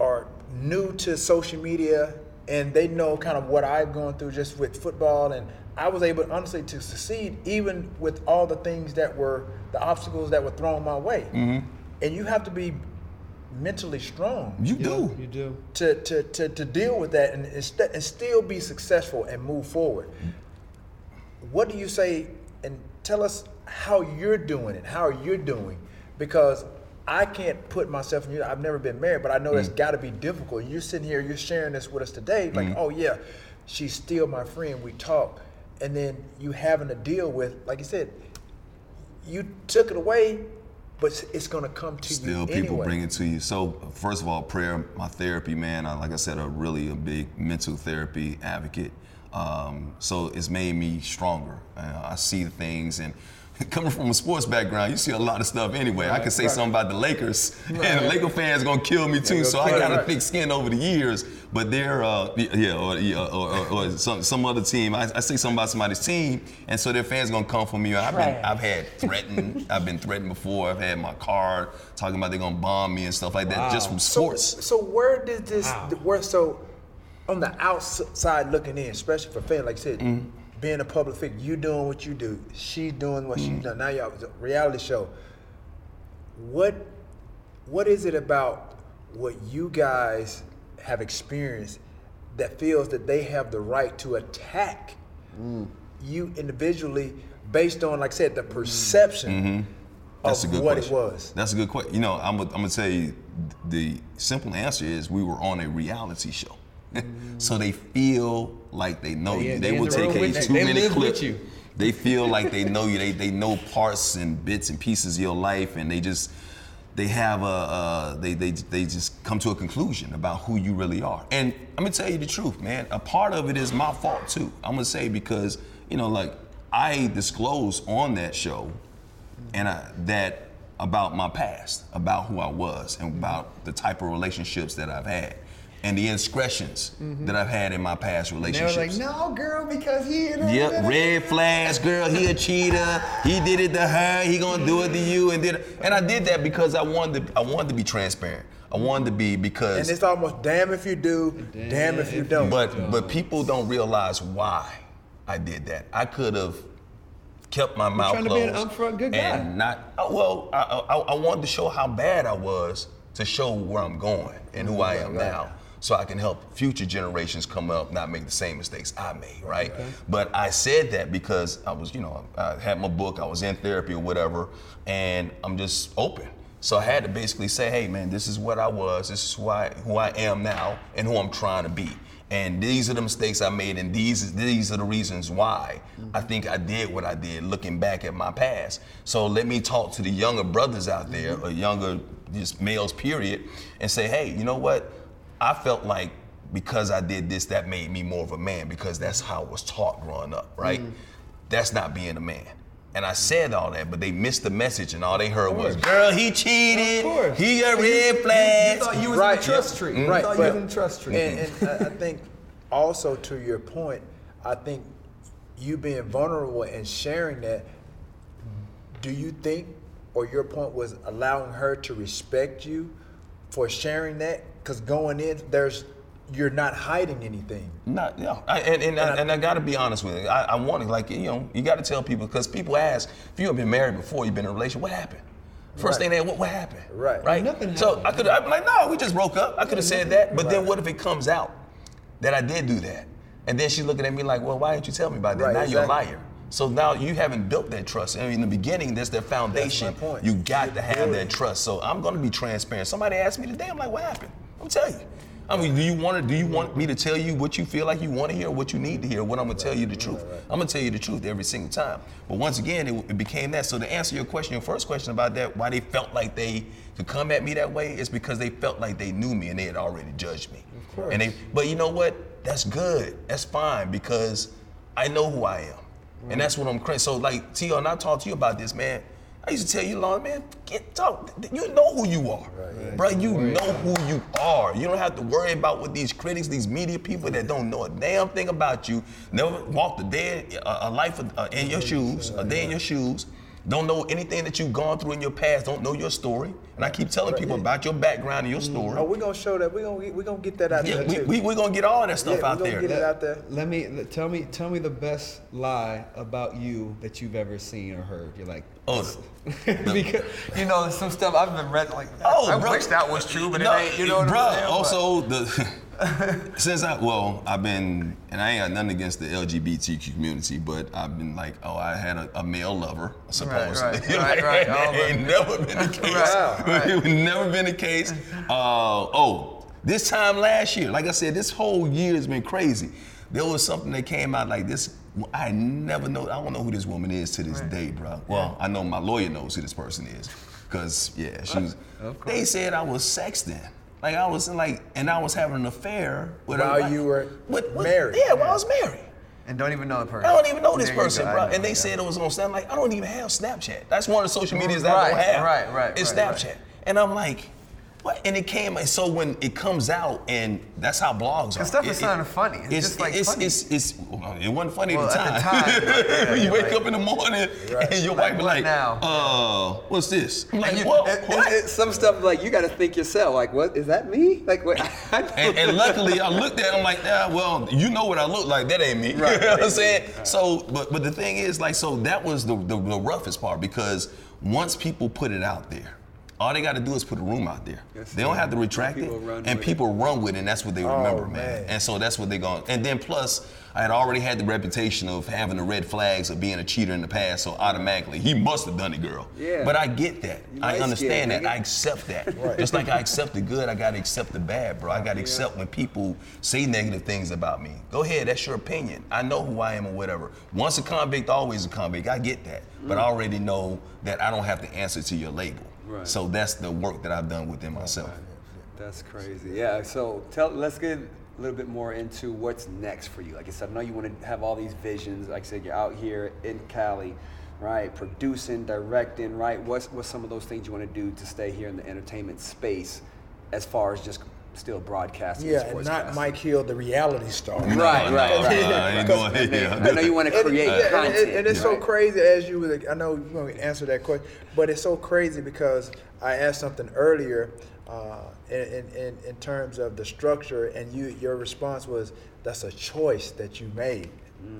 are new to social media and they know kind of what I've gone through just with football and I was able honestly to succeed even with all the things that were the obstacles that were thrown my way. Mm-hmm. And you have to be mentally strong you do. You do. to, to, to, to deal with that and, and, and still be successful and move forward. What do you say and tell us how you're doing it, how you're doing? Because I can't put myself in you. I've never been married, but I know that's got to be difficult. You're sitting here, you're sharing this with us today, like, oh yeah, she's still my friend. We talk, and then you having to deal with, like you said, you took it away, but it's gonna come to Still, you Still, people anyway. bring it to you. So, first of all, prayer, my therapy, man. I, like I said, a really a big mental therapy advocate. Um, so it's made me stronger. Uh, I see the things, and *laughs* coming from a sports background, you see a lot of stuff anyway. I can say something about the Lakers, *laughs* and the Laker fans gonna kill me too. gonna So I got you. a thick skin over the years. But they're, uh, yeah, or, yeah, or, or, or some, some other team. I, I say something about somebody's team, and so their fans gonna come for me. I've been, I've had threatened, *laughs* I've been threatened before. I've had my card talking about they're gonna bomb me and stuff like that, just from sports. So, so where did this? Where so on the outside looking in, especially for fans, like I said, Mm-hmm. Being a public figure, you doing what you do, she doing what Mm-hmm. she done. Now y'all reality show. What what is it about what you guys have experienced that feels that they have the right to attack Mm. you individually based on, like I said, the perception Mm-hmm. That's a good what question. it was? That's a good question. You know, I'm gonna I'm gonna tell you the simple answer is we were on a reality show. *laughs* so they feel like they know They- you. they will take a two They minute clip. They feel like they know you. They they know parts and bits and pieces of your life, and they just they have a uh, they they they just come to a conclusion about who you really are. And I'm gonna tell you the truth, man. A part of it is my fault too. I'm gonna say because you know, like I disclosed on that show, and I, that about my past, about who I was, and about the type of relationships that I've had, and the indiscretions that I've had in my past relationships They were like, no, girl, because he. Yep, red flags, girl. He a *laughs* cheater. He did it to her. He gonna do it to you, and did. And I did that because I wanted. To, I wanted to be transparent. I wanted to be because. And it's almost damn if you do, damn, if you don't. But but people don't realize why I did that. I could have kept my mouth trying to be an closed upfront good guy. and not. uh, Well, I, I, I wanted to show how bad I was to show where I'm going and who I am now, so I can help future generations come up not make the same mistakes I made. Right. But I said that because I was, you know, I had my book, I was in therapy or whatever, and I'm just open. So I had to basically say, hey man, this is what I was, this is who I who I am now, and who I'm trying to be. And these are the mistakes I made, and these these are the reasons why I mm-hmm. think I did what I did, looking back at my past. So let me talk to the younger brothers out there, mm-hmm. or younger just males, period, and say, hey, you know what? I felt like because I did this, that made me more of a man because that's how I was taught growing up, right? That's not being a man. And I said all that, but they missed the message, and all they heard was, "Girl, he cheated. Of course. He a red You flag." thought you was in Right, the trust yeah. tree. Mm. You Right, thought you was but- in the trust tree. And, and I I think also to your point, I think you being vulnerable and sharing that, do you think, or your point was allowing her to respect you for sharing that? Because going in, there's you're not hiding anything. Not yeah, I, and and, I, and I got to be honest with you. I, I want to like you know you got to tell people because people ask if you have been married before, you've been in a relationship, what happened? First Right. thing they what what happened? Right. Right. Nothing So happened. I could I'm like no, we just broke up. I could have said that, but then what if it comes out that I did do that, and then she's looking at me like, well, why didn't you tell me about that? Right, now you're a liar. So now you haven't built that trust. I mean, in the beginning, there's that foundation. point. You got to You're have building. that trust. So I'm going to be transparent. Somebody asked me today, I'm like, what happened? I'm gonna tell you. I mean, do you want to? Do you want me to tell you what you feel like you want to hear, or what you need to hear? What I'm gonna tell you the truth. I'm gonna tell you the truth every single time. But once again, it, it became that. So to answer your question, your first question about that, why they felt like they could come at me that way, is because they felt like they knew me and they had already judged me. Of course. And they, but you know what? That's good. That's fine because I know who I am, and that's what I'm crazy. So like T.O, and I talked to you about this, man. I used to tell you, Lord, man, get talk. You know who you are, bro. You know who you are. You don't have to worry about what these critics, these media people that don't know a damn thing about you, never walked a day, a, a life uh, in your shoes, a day in your shoes. Don't know anything that you've gone through in your past. Don't know your story. And I keep telling people about your background and your mm-hmm. story. Oh, we're gonna show that. We're gonna we're gonna get that out Yeah, there we, too. we, we're gonna get all that stuff Yeah, out we gonna there. get it out there. Let me let- tell me tell me the best lie about you that you've ever seen or heard. You're like, Oh, *laughs* because you know some stuff I've been read like. Oh, I bro. wish that was true, but No, it ain't. You know what bruh, I'm saying? But- Also, the *laughs* *laughs* since I well, I've been, and I ain't got nothing against the LGBTQ community, but I've been like, oh, I had a, a male lover, supposedly. *laughs* right, right, all that ain't never been the *laughs* case. Right, right. it never been the case. Uh, oh, this time last year, like I said, this whole year has been crazy. There was something that came out like this. I never know. I don't know who this woman is to this day, bro. Well, I know my lawyer knows who this person is, cause yeah, she was. They said I was sexting. Like I was like, and I was having an affair with her. While like- you were with, with- married. Yeah, while I was married. and don't even know the person. I don't even know this There person, go, bro. know, And they yeah. said it was on Snap. Like I don't even have Snapchat. That's one of the social medias that I don't have. right, right, It's right, right. Snapchat. And I'm like, what? And it came. And so when it comes out, and that's how blogs are. The stuff It- is it- sounding funny. It's just, like, it's, funny. It's, it's, well, it wasn't funny Well, at the at time. the time, right, *laughs* yeah, you wake like- up in the morning and your Like, wife be like, now? uh, what's this? I'm like, you- whoa, and- and what? it- some stuff like you got to think yourself. Like, what is that me? Like, what? *laughs* and, and luckily, I looked at him like, yeah, well, you know what I look like. That ain't me. Right, *laughs* you know what I'm right, saying? So, but but the thing is, like, so that was the, the, the roughest part because once people put it out there, all they got to do is put a room out there. Yes, they don't have to retract it, People run and people run with it, and that's what they remember, man. man. And so that's what they going. And then plus, I had already had the reputation of having the red flags of being a cheater in the past, so automatically he must have done it, girl. Yeah. But I get that. I understand that. nigga. I accept that. *laughs* Just like I accept the good, I gotta accept the bad, bro. I gotta accept when people say negative things about me. Go ahead, that's your opinion. I know who I am or whatever. Once a convict, always a convict. I get that. But I already know that I don't have to answer to your label. Right. So that's the work that I've done within myself. That's crazy. Yeah. So tell. Let's get a little bit more into what's next for you. Like I said, I know you want to have all these visions. Like I said, you're out here in Cali, right? Producing, directing, right? What's what's some of those things you want to do to stay here in the entertainment space, as far as just still broadcasting? Yeah, and and not sportscasting? Mike Hill, the reality star. Right, No, right, no, right. *laughs* *laughs* I ain't Because- I know you want to And- create yeah, and- content. And, and it's so crazy as you was. I know you're gonna answer that question, but it's so crazy because I asked something earlier uh, in, in, in in terms of the structure, and you your response was that's a choice that you made.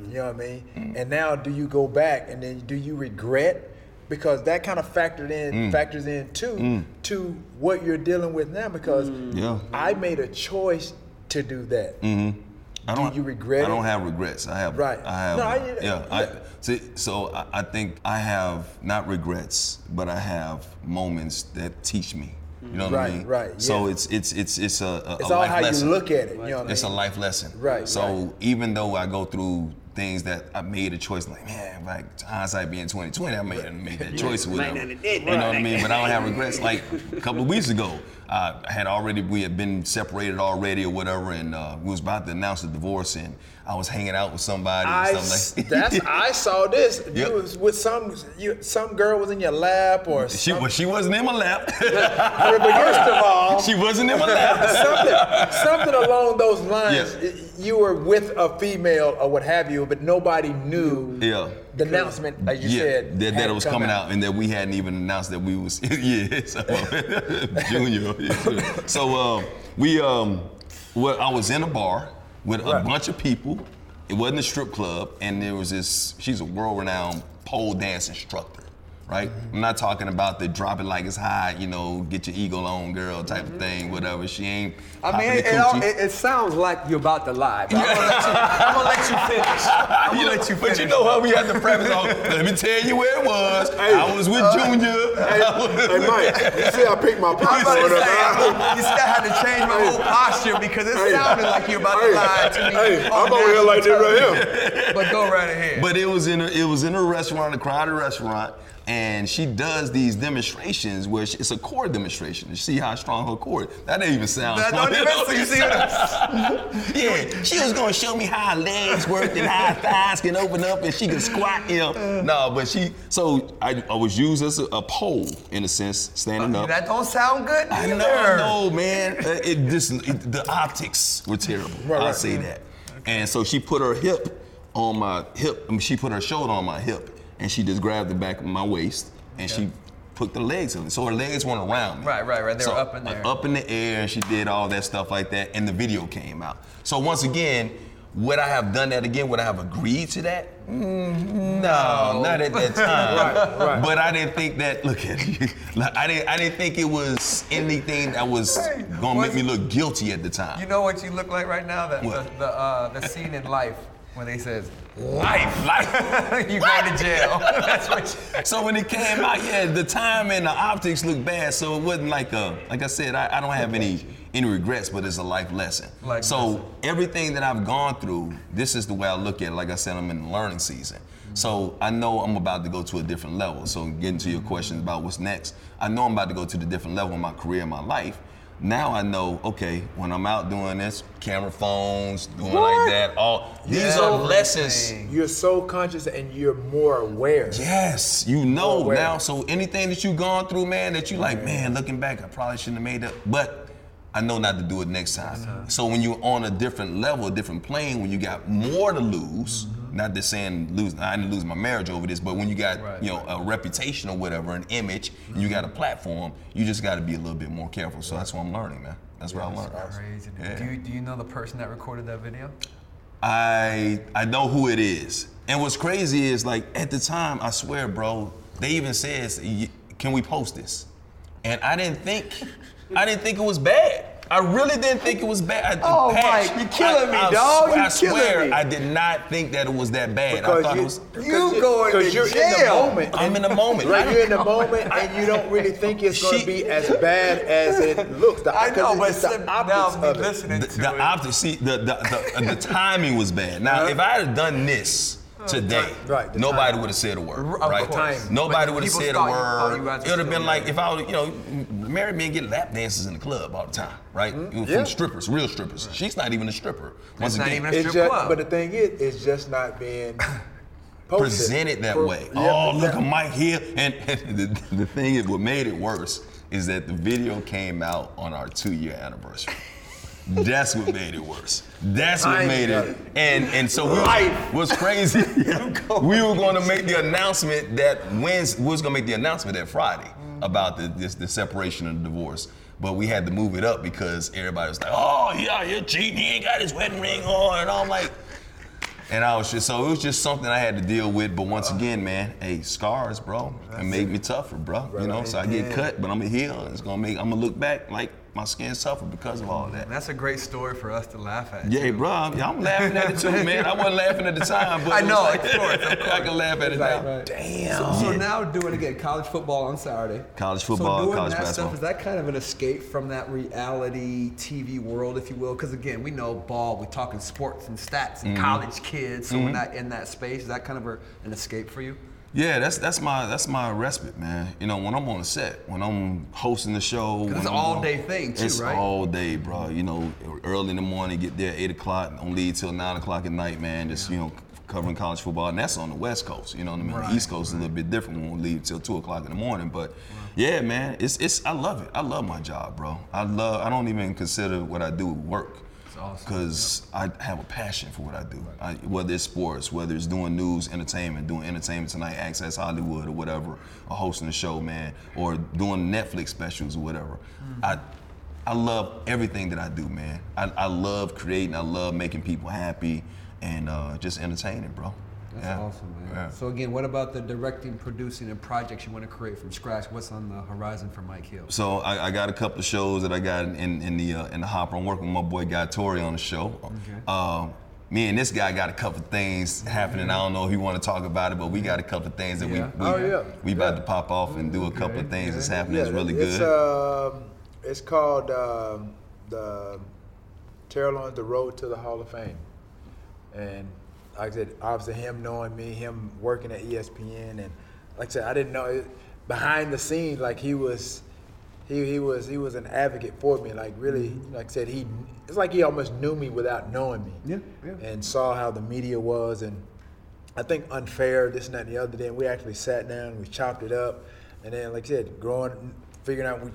You know what I mean? And now, do you go back and then do you regret? Because that kind of factored in mm. factors in too mm. to what you're dealing with now. Because mm. Yeah. I made a choice to do that. Mm-hmm. I don't, Do you regret I don't it? have regrets. I have. Right. I have. No, I- yeah. yeah. I, see, so I, I think I have not regrets, but I have moments that teach me. You know what I mean? right, So yeah. it's it's it's it's a, a, It's a all life how lesson. you look at it. You know what It's I a mean? life lesson. Right, So right. even though I go through things that I made a choice, like man, like hindsight being 2020, I made made that *laughs* choice or whatever. You know what I mean? But I don't have regrets. Like a *laughs* couple of weeks ago, uh, I had already we had been separated already or whatever, and uh, we was about to announce the divorce, and I was hanging out with somebody I, and s- stuff like that. that's I saw this. *laughs* Yep. You was with some you, some girl was in your lap or She, some, well, she wasn't in my lap. *laughs* but first of all, *laughs* she wasn't in my lap. something something along those lines. You were with a female or what have you, but nobody knew Yeah. the announcement, as you yeah, said, that, that it was coming out. and that we hadn't even announced that we was yeah, so, junior. yeah. So um, we um, Well, I was in a bar with a bunch of people. It wasn't a strip club, and there was this. She's a world-renowned pole dance instructor, right? Mm-hmm. I'm not talking about the drop it like it's hot, you know, get your ego on, girl type Mm-hmm. of thing, whatever. She ain't. I mean, it, it, all, it, it sounds like you're about to lie. But I'm gonna let you- *laughs* I'm gonna let you finish. I'm *laughs* gonna You know, let you but you know how we had to preface on. Let me tell you where it was. Hey. I was with Junior. Hey, *laughs* hey, Mike, you see I picked my I'm pockets about to on up. you still had to change my whole posture because it Hey. sounded like you're about to lie to me. hey, on I'm over here like this right here. But go right ahead. But it was in a, it was in a restaurant, a crowded restaurant, and she does these demonstrations where she, it's a core demonstration You see how strong her core. That didn't even sound. That don't even- you see *laughs* yeah, she was gonna show me how her legs worked and how her thighs can open up and she can squat. You know, no, but she. So I, I was used as a, a pole in a sense, standing up. that don't sound good I know, I know, man. Uh, It just it, the optics were terrible. Right, I'll right. say that. And so she put her hip on my hip. I mean, she put her shoulder on my hip, and she just grabbed the back of my waist, and she put the legs of it. So her legs weren't around me. Right, right, right. They So, were up in there. Up in the air, and she did all that stuff like that, and the video came out. So once again. Would I have done that again? Would I have agreed to that? Mm, no, not at that time. *laughs* Right, right. But I didn't think that. Look at you. *laughs* Like, I didn't. I didn't think it was anything that was Hey, gonna make me look guilty at the time. You know what you look like right now? The, the, the, uh, the scene in Life when they says, life, life, *laughs* you going to jail. *laughs* That's what you, *laughs* so when it came out, yeah, the time and the optics looked bad. So it wasn't like a, like I said, I, I don't have any any regrets, but it's a life lesson. Life so lesson. everything that I've gone through, this is the way I look at it. Like I said, I'm in the learning season. So I know I'm about to go to a different level. So getting to your questions about what's next, I know I'm about to go to the different level in my career, in my life. Now I know, okay, when I'm out doing this, camera phones, doing like that, all these are lessons. You're so conscious and you're more aware. Yes, you know now. So anything that you've gone through, man, that you like, man, looking back, I probably shouldn't have made that. But I know not to do it next time. So when you're on a different level, a different plane, when you got more to lose, not just saying lose, I didn't lose my marriage over this, but when you got Right, you know a reputation or whatever, an image, and you got a mm-hmm. platform, you just got to be a little bit more careful. So that's what I'm learning, man. That's what I learned. Crazy. Yeah. Do, you, do you know the person that recorded that video? I I know who it is. And what's crazy is like at the time, I swear, bro, they even says, "Can we post this?" And I didn't think, I didn't think it was bad. I really didn't think it was bad. I- Oh, Hatch, Mike, you killing me, I, I dog. Swear, You I swear, killing me. I did not think that it was that bad. I Because thought you, it was. You going to because you're in the moment. I'm in the moment. Right, I- you're in the moment, and you don't really think it's going to be as bad as it looks. The, I know, because but it's the sit optics down, be of it. listening the, to the it. optics, see, the, the, the, the timing was bad. Now, if I had done this today, Right, the nobody timing. would have said a word, Of right? course. Nobody would have said a thought you- thought word. you It would have been like if I would, you know, married men get lap dances in the club all the time, right? Mm-hmm. From Yeah. strippers, real strippers. She's not even a stripper. Once not again, even a strip just, club. but the thing is, it's just not being *coughs* presented that For- way. Yeah, oh, look at Mike here. And, and *laughs* the, the thing is, what made it worse is that the video came out on our two year anniversary. That's what made it worse. That's what Timing made it. And and so we was, was crazy. *laughs* *laughs* we were going to make the announcement that Wednesday. We was going to make the announcement that Friday about the this, the separation and the divorce. But we had to move it up because everybody was like, "Oh, yeah, you're cheating. He ain't got his wedding ring on." And I'm like, and I was just so it was just something I had to deal with. But once again, man, hey, scars, bro, it made me tougher, bro. You know, so I get cut, but I'm gonna heal. It's gonna make I'm gonna look back like my skin's tougher because of all that. That's a great story for us to laugh at. Yeah, bro, I'm, I'm laughing at it too, man. I wasn't laughing at the time, but *laughs* I know, like- of course, of *laughs* I can laugh at it now. Right. Damn. So now doing again college football on Saturday. College football, so doing college that basketball. stuff is that kind of an escape from that reality TV world, if you will? Because again, we know ball. We're talking sports and stats and Mm-hmm. college kids. So we're not in that space. Is that kind of a, an escape for you? Yeah, that's that's my that's my respite, man. You know, when I'm on the set, when I'm hosting the show, when it's I'm all doing- day thing, too, it's right? all day, bro. You know, early in the morning, get there eight o'clock, don't leave till nine o'clock at night, man. Just you know, covering college football, and that's on the West Coast. You know what I mean? Right, the East Coast is a little bit different. We won't leave till two o'clock in the morning, but yeah, man, it's it's I love it. I love my job, bro. I love. I don't even consider what I do work. Awesome. Because I have a passion for what I do. I, whether it's sports, whether it's doing news, entertainment, doing entertainment tonight, Access Hollywood or whatever, or hosting a show, man, or doing Netflix specials or whatever. I I love everything that I do, man. I, I love creating. I love making people happy and uh, just entertaining, bro. That's Yeah. awesome, man. Yeah. So again, what about the directing, producing, and projects you want to create from scratch? What's on the horizon for Mike Hill? So I, I got a couple of shows that I got in, in the uh, in the hopper. I'm working with my boy Guy Tori on the show. Um, me and this guy got a couple of things happening. I don't know if you want to talk about it, but we got a couple of things that Yeah. we we, Oh, yeah. we about Yeah. to pop off and do a couple of things that's happening. Yeah, that's really it's, good. um, it's called um, the Terrell Owens, The Road to the Hall of Fame. And like I said, obviously him knowing me, him working at ESPN, and like I said, I didn't know it, behind the scenes, like he was, he, he was he was an advocate for me. Like really, like I said, he it's like he almost knew me without knowing me. Yeah, yeah. And saw how the media was, and I think unfair, this and that and the other. Then we actually sat down, we chopped it up, and then like I said, growing, figuring out we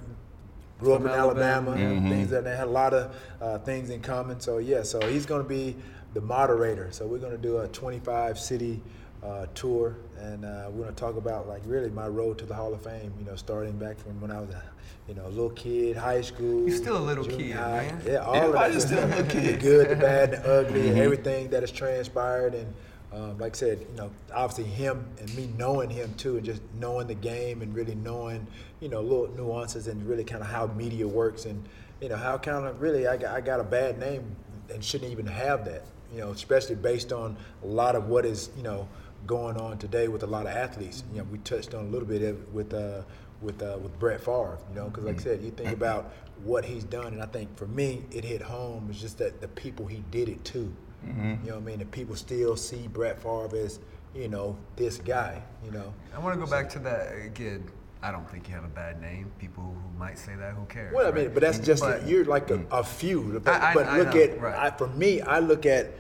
grew up in Alabama, Alabama. and things that they had a lot of uh, things in common. So yeah, so he's going to be the moderator. So we're going to do a 25 city uh, tour, and uh, we're going to talk about like really my road to the Hall of Fame. You know, starting back from when I was a you know a little kid, high school. You're still a little kid, high. man. Yeah, all Everybody's of that. still a little *laughs* kid. The good, the bad, the ugly, everything that has transpired, and um, like I said, you know, obviously him and me knowing him too, and just knowing the game and really knowing, you know, little nuances and really kind of how media works and, you know, how kind of really I got, I got a bad name and shouldn't even have that, you know, especially based on a lot of what is, you know, going on today with a lot of athletes. You know, we touched on a little bit of with uh, with uh, with Brett Favre, you know, because like I said, you think about what he's done, and I think for me, it hit home. It's just that the people he did it to. You know what I mean? And people still see Brett Favre as, you know, this guy. You know. I want to go back to that again. I don't think you have a bad name. People who might say that, who cares? Well, I mean, right? but that's just But- you're like a, mm. a few. But, I- I- but look know, at right. I, for me, I look at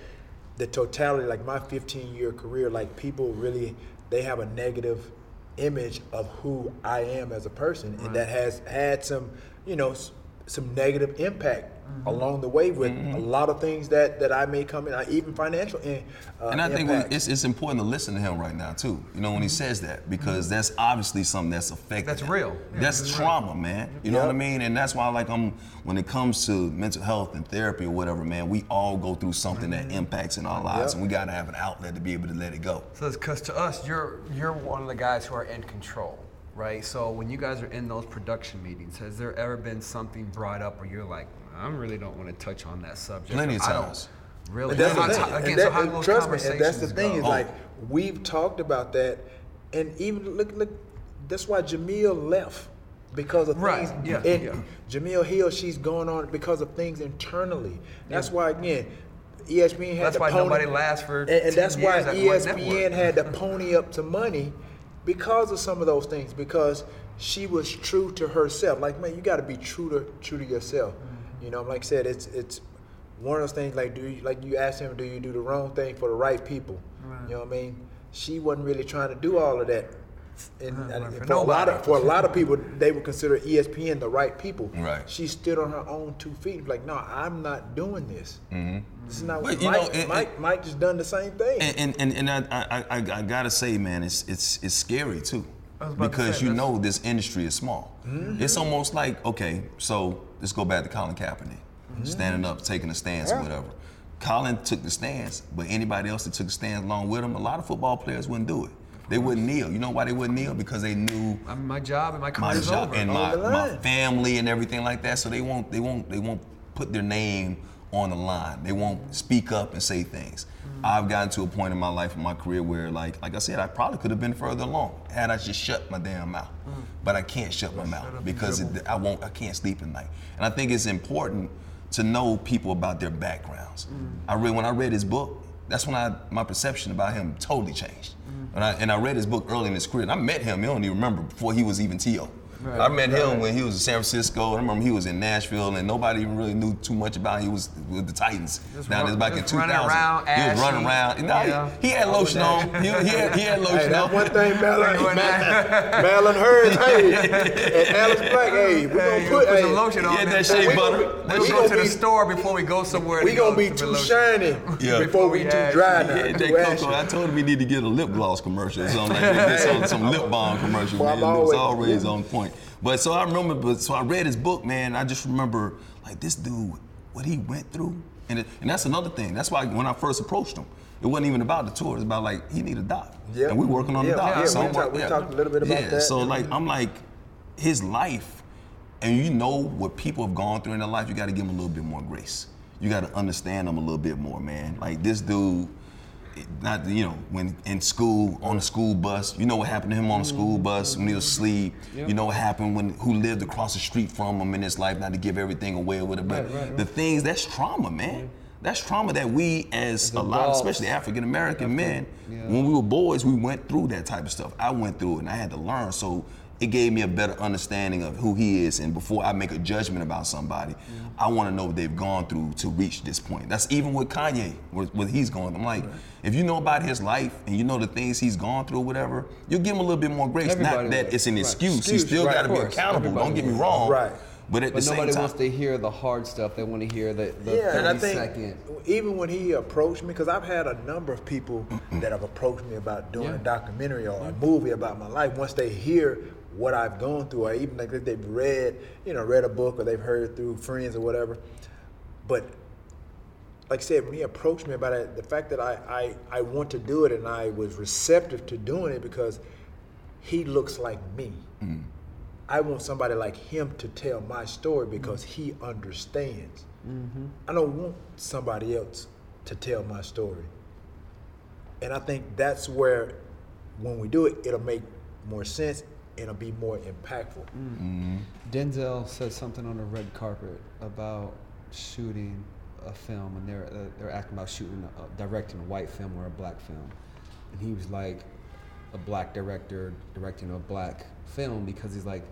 the totality. Like my 15 year career, like people really they have a negative image of who I am as a person, and that has had some, you know, some negative impact Mm-hmm. along the way with a lot of things that that I may come in, uh, even financial. In, uh, And I think impact. it's, it's important to listen to him right now too. You know when he says that because that's obviously something that's affected. Mm-hmm. That's him. real. Yeah, that's this is trauma, man. You know what I mean? And that's why like I'm when it comes to mental health and therapy or whatever, man, we all go through something that Mm-hmm. impacts in our lives, Yep. and we gotta have an outlet to be able to let it go. So, because to us, you're you're one of the guys who are in control, right? So when you guys are in those production meetings, has there ever been something brought up where you're like, I really don't want to touch on that subject? Plenty of times. Really? And that's the thing. how- And that- so how and trust me, and that's the thing go? is like we've talked about that, and even look, look, that's why Jemele left because of Right, things. yeah, and yeah. Jemele Hill, she's going on because of things internally. That's why again. ESPN had That's the why pony, nobody lasts for and, and 10 that's why ESPN had to *laughs* pony up to money because of some of those things. Because she was true to herself. Like man, you got to be true to true to yourself. Mm-hmm. You know, like I said, it's it's one of those things. Like do you, like you asked him, do you do the wrong thing for the right people? You know what I mean? She wasn't really trying to do all of that. And, and for for, a lot of for a lot of *laughs* people, they would consider ESPN the right people. Right. She stood on her own two feet. Like, no, I'm not doing this. Mm-hmm. This is not what But, you know, Mike. it- Mike, Mike just done the same thing. And and, and, and I, I, I, I gotta say, man, it's it's it's scary too. I was about to Because you that's- know this industry is small. Mm-hmm. It's almost like, okay, so let's go back to Colin Kaepernick. Mm-hmm. Standing up, taking a stance or whatever. Colin took the stance, but anybody else that took a stance along with him, a lot of football players wouldn't do it. They wouldn't kneel. You know why they wouldn't kneel? Because they knew I mean, my job and my my career is over. and my, my family and everything like that. So they won't they won't they won't put their name on the line. They won't speak up and say things. I've gotten to a point in my life in my career where like like I said, I probably could have been further along had I just shut my damn mouth. Mm. But I can't shut my mouth because it, I won't I can't sleep at night. And I think it's important to know people about their backgrounds. Mm. I read when I read his book, that's when I my perception about him totally changed. Mm. And I, and I read his book early in his career. And I met him, you don't even remember, before he was even T.O. I met him when he was in San Francisco. I remember he was in Nashville, and nobody even really knew too much about him. He was with the Titans. Just now run- back in 2000. around, he was running around. No, he- Yeah. he, had lotion on. He, he had, he had *laughs* lotion Hey, on. one thing Malin. Malin heard. Hey, *laughs* and Alice Black. Hey, we Hey, gonna put, put hey, some lotion on there. that shea we butter. gonna be- That We'll go to the store before we go somewhere. We to gonna be too shiny Yeah. before we too dry now. had too that ashy. Coco. I told him we need to get a lip gloss commercial or something like that. Some, lip balm commercial. *laughs* Man. It was always on point. But so I remember, but so I read his book, man. I just remember like this dude, what he went through, and it, and that's another thing. That's why when I first approached him, it wasn't even about the tour. It was about like he need a doc, Yeah. and we working on Yeah, the doc. yeah, so we I'm talked- we yeah. talked a little bit about yeah, that. So like I'm like his life, and you know what people have gone through in their life. You got to give them a little bit more grace. You got to understand them a little bit more, man. Like this dude not you know when in school on the school bus you know what happened to him on the Mm-hmm. school bus when he was asleep? You know what happened when who lived across the street from him in his life not to give everything away with it but Right, right, the things that's trauma man. That's trauma that we as a lot especially african american men yeah. when we were boys we went through that type of stuff. I went through it and i had to learn. So it gave me a better understanding of who he is and before i make a judgment about somebody mm-hmm. i want to know what they've gone through to reach this point that's even with kanye what, what he's going i'm like if you know about his life and you know the things he's gone through or whatever you'll give him a little bit more grace Everybody not that will. it's an Right. excuse, he Excuse, still right, got to be course. accountable don't Everybody get me wrong Right. but at But the nobody same wants to hear the hard stuff. They want to hear the, the yeah, 30 and I think second. even when he approached me, because I've had a number of people that have approached me about doing Yeah. a documentary or a movie about my life. Once they hear what I've gone through, or even like if they've read, you know, read a book or they've heard through friends or whatever. But like I said, when he approached me about it, the fact that I, I, I want to do it and I was receptive to doing it because he looks like me. Mm-hmm. I want somebody like him to tell my story because he understands. Mm-hmm. I don't want somebody else to tell my story. And I think that's where, when we do it, it'll make more sense it'll be more impactful. Denzel said something on the red carpet about shooting a film, and they're uh, they're asking about shooting, a, directing a white film or a black film, and he was like, a black director directing a black film because he's like,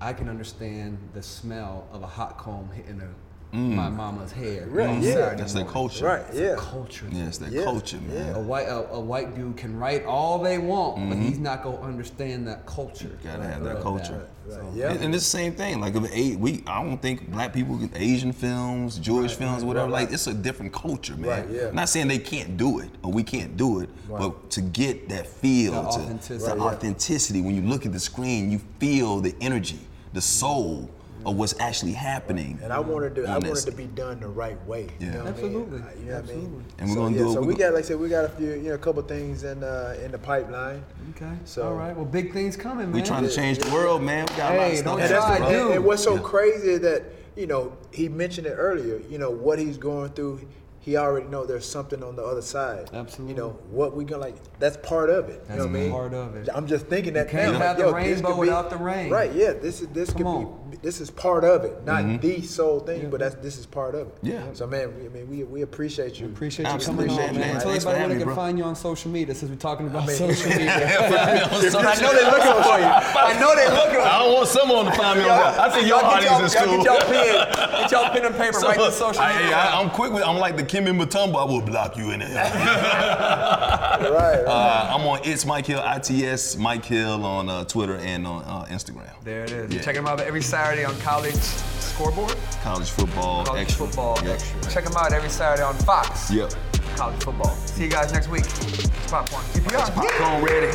I can understand the smell of a hot comb hitting a, my mama's hair. Right, on yeah. Saturday that's their culture Right, yeah. Culture. yeah it's their Yeah, culture man A white a, a white dude can write all they want, but he's not gonna understand that culture. Mm-hmm. Gotta of- have that of culture. Right, So- yeah. And, and it's the same thing. Like if a, we, I don't think black people, get Asian films, Jewish films, whatever. right, Like it's a different culture, man. Right, yeah. I'm not saying they can't do it or we can't do it, but to get that feel, The to, authenticity. the Right, yeah. authenticity. When you look at the screen, you feel the energy, the soul of what's actually happening. And I wanted to, I wanted this. to be done the right way. You Yeah. know what I Absolutely, mean? I- You know what I mean? absolutely. And we're so, gonna yeah, do it- So we we got, like I said, we got a few, you know, a couple things in uh, in the pipeline. Okay. So- all right. Well, big things coming, man. We trying to change the world, man. We got a lot of Hey, stuff. don't And, happening, try, that's bro. and, and what's so Yeah. crazy is that you know he mentioned it earlier. You know what he's going through. He already know there's something on the other side. Absolutely. You know what we gonna like. That's part of it. That's you know what I mean? part of it. I'm just thinking that can't now, have like, the yo, rainbow be- without the rain. Right. Yeah. This is this Come could on. be. This is part of it, not Mm-hmm. the sole thing, but that's this is part of it. Yeah. So man, we, I mean, we, we appreciate you. Appreciate you Absolutely, coming on, man. man. Tell Thanks everybody where they can find you on social media since we're talking about mean- social *laughs* media. *laughs* I know they're looking for you. I know they're looking. I don't want someone to find me on that. I think your Y'all get audience is y'all- cool. Get y'all pen, get y'all pen and paper, *laughs* So, write the social I, media. I, am quick with. I'm like the Dikembe Mutombo. I will block you in there. *laughs* Right. right. uh, I'm on it's Mike Hill ITS Mike Hill on uh, Twitter and on uh, Instagram. There it is. Yeah. Check them out every Saturday on College Scoreboard. College football College extra. football Yep. extra. Check them out every Saturday on Fox. Yep. College football. See you guys next week. It's popcorn. PPR. Popcorn ready.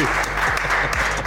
Yeah. *laughs*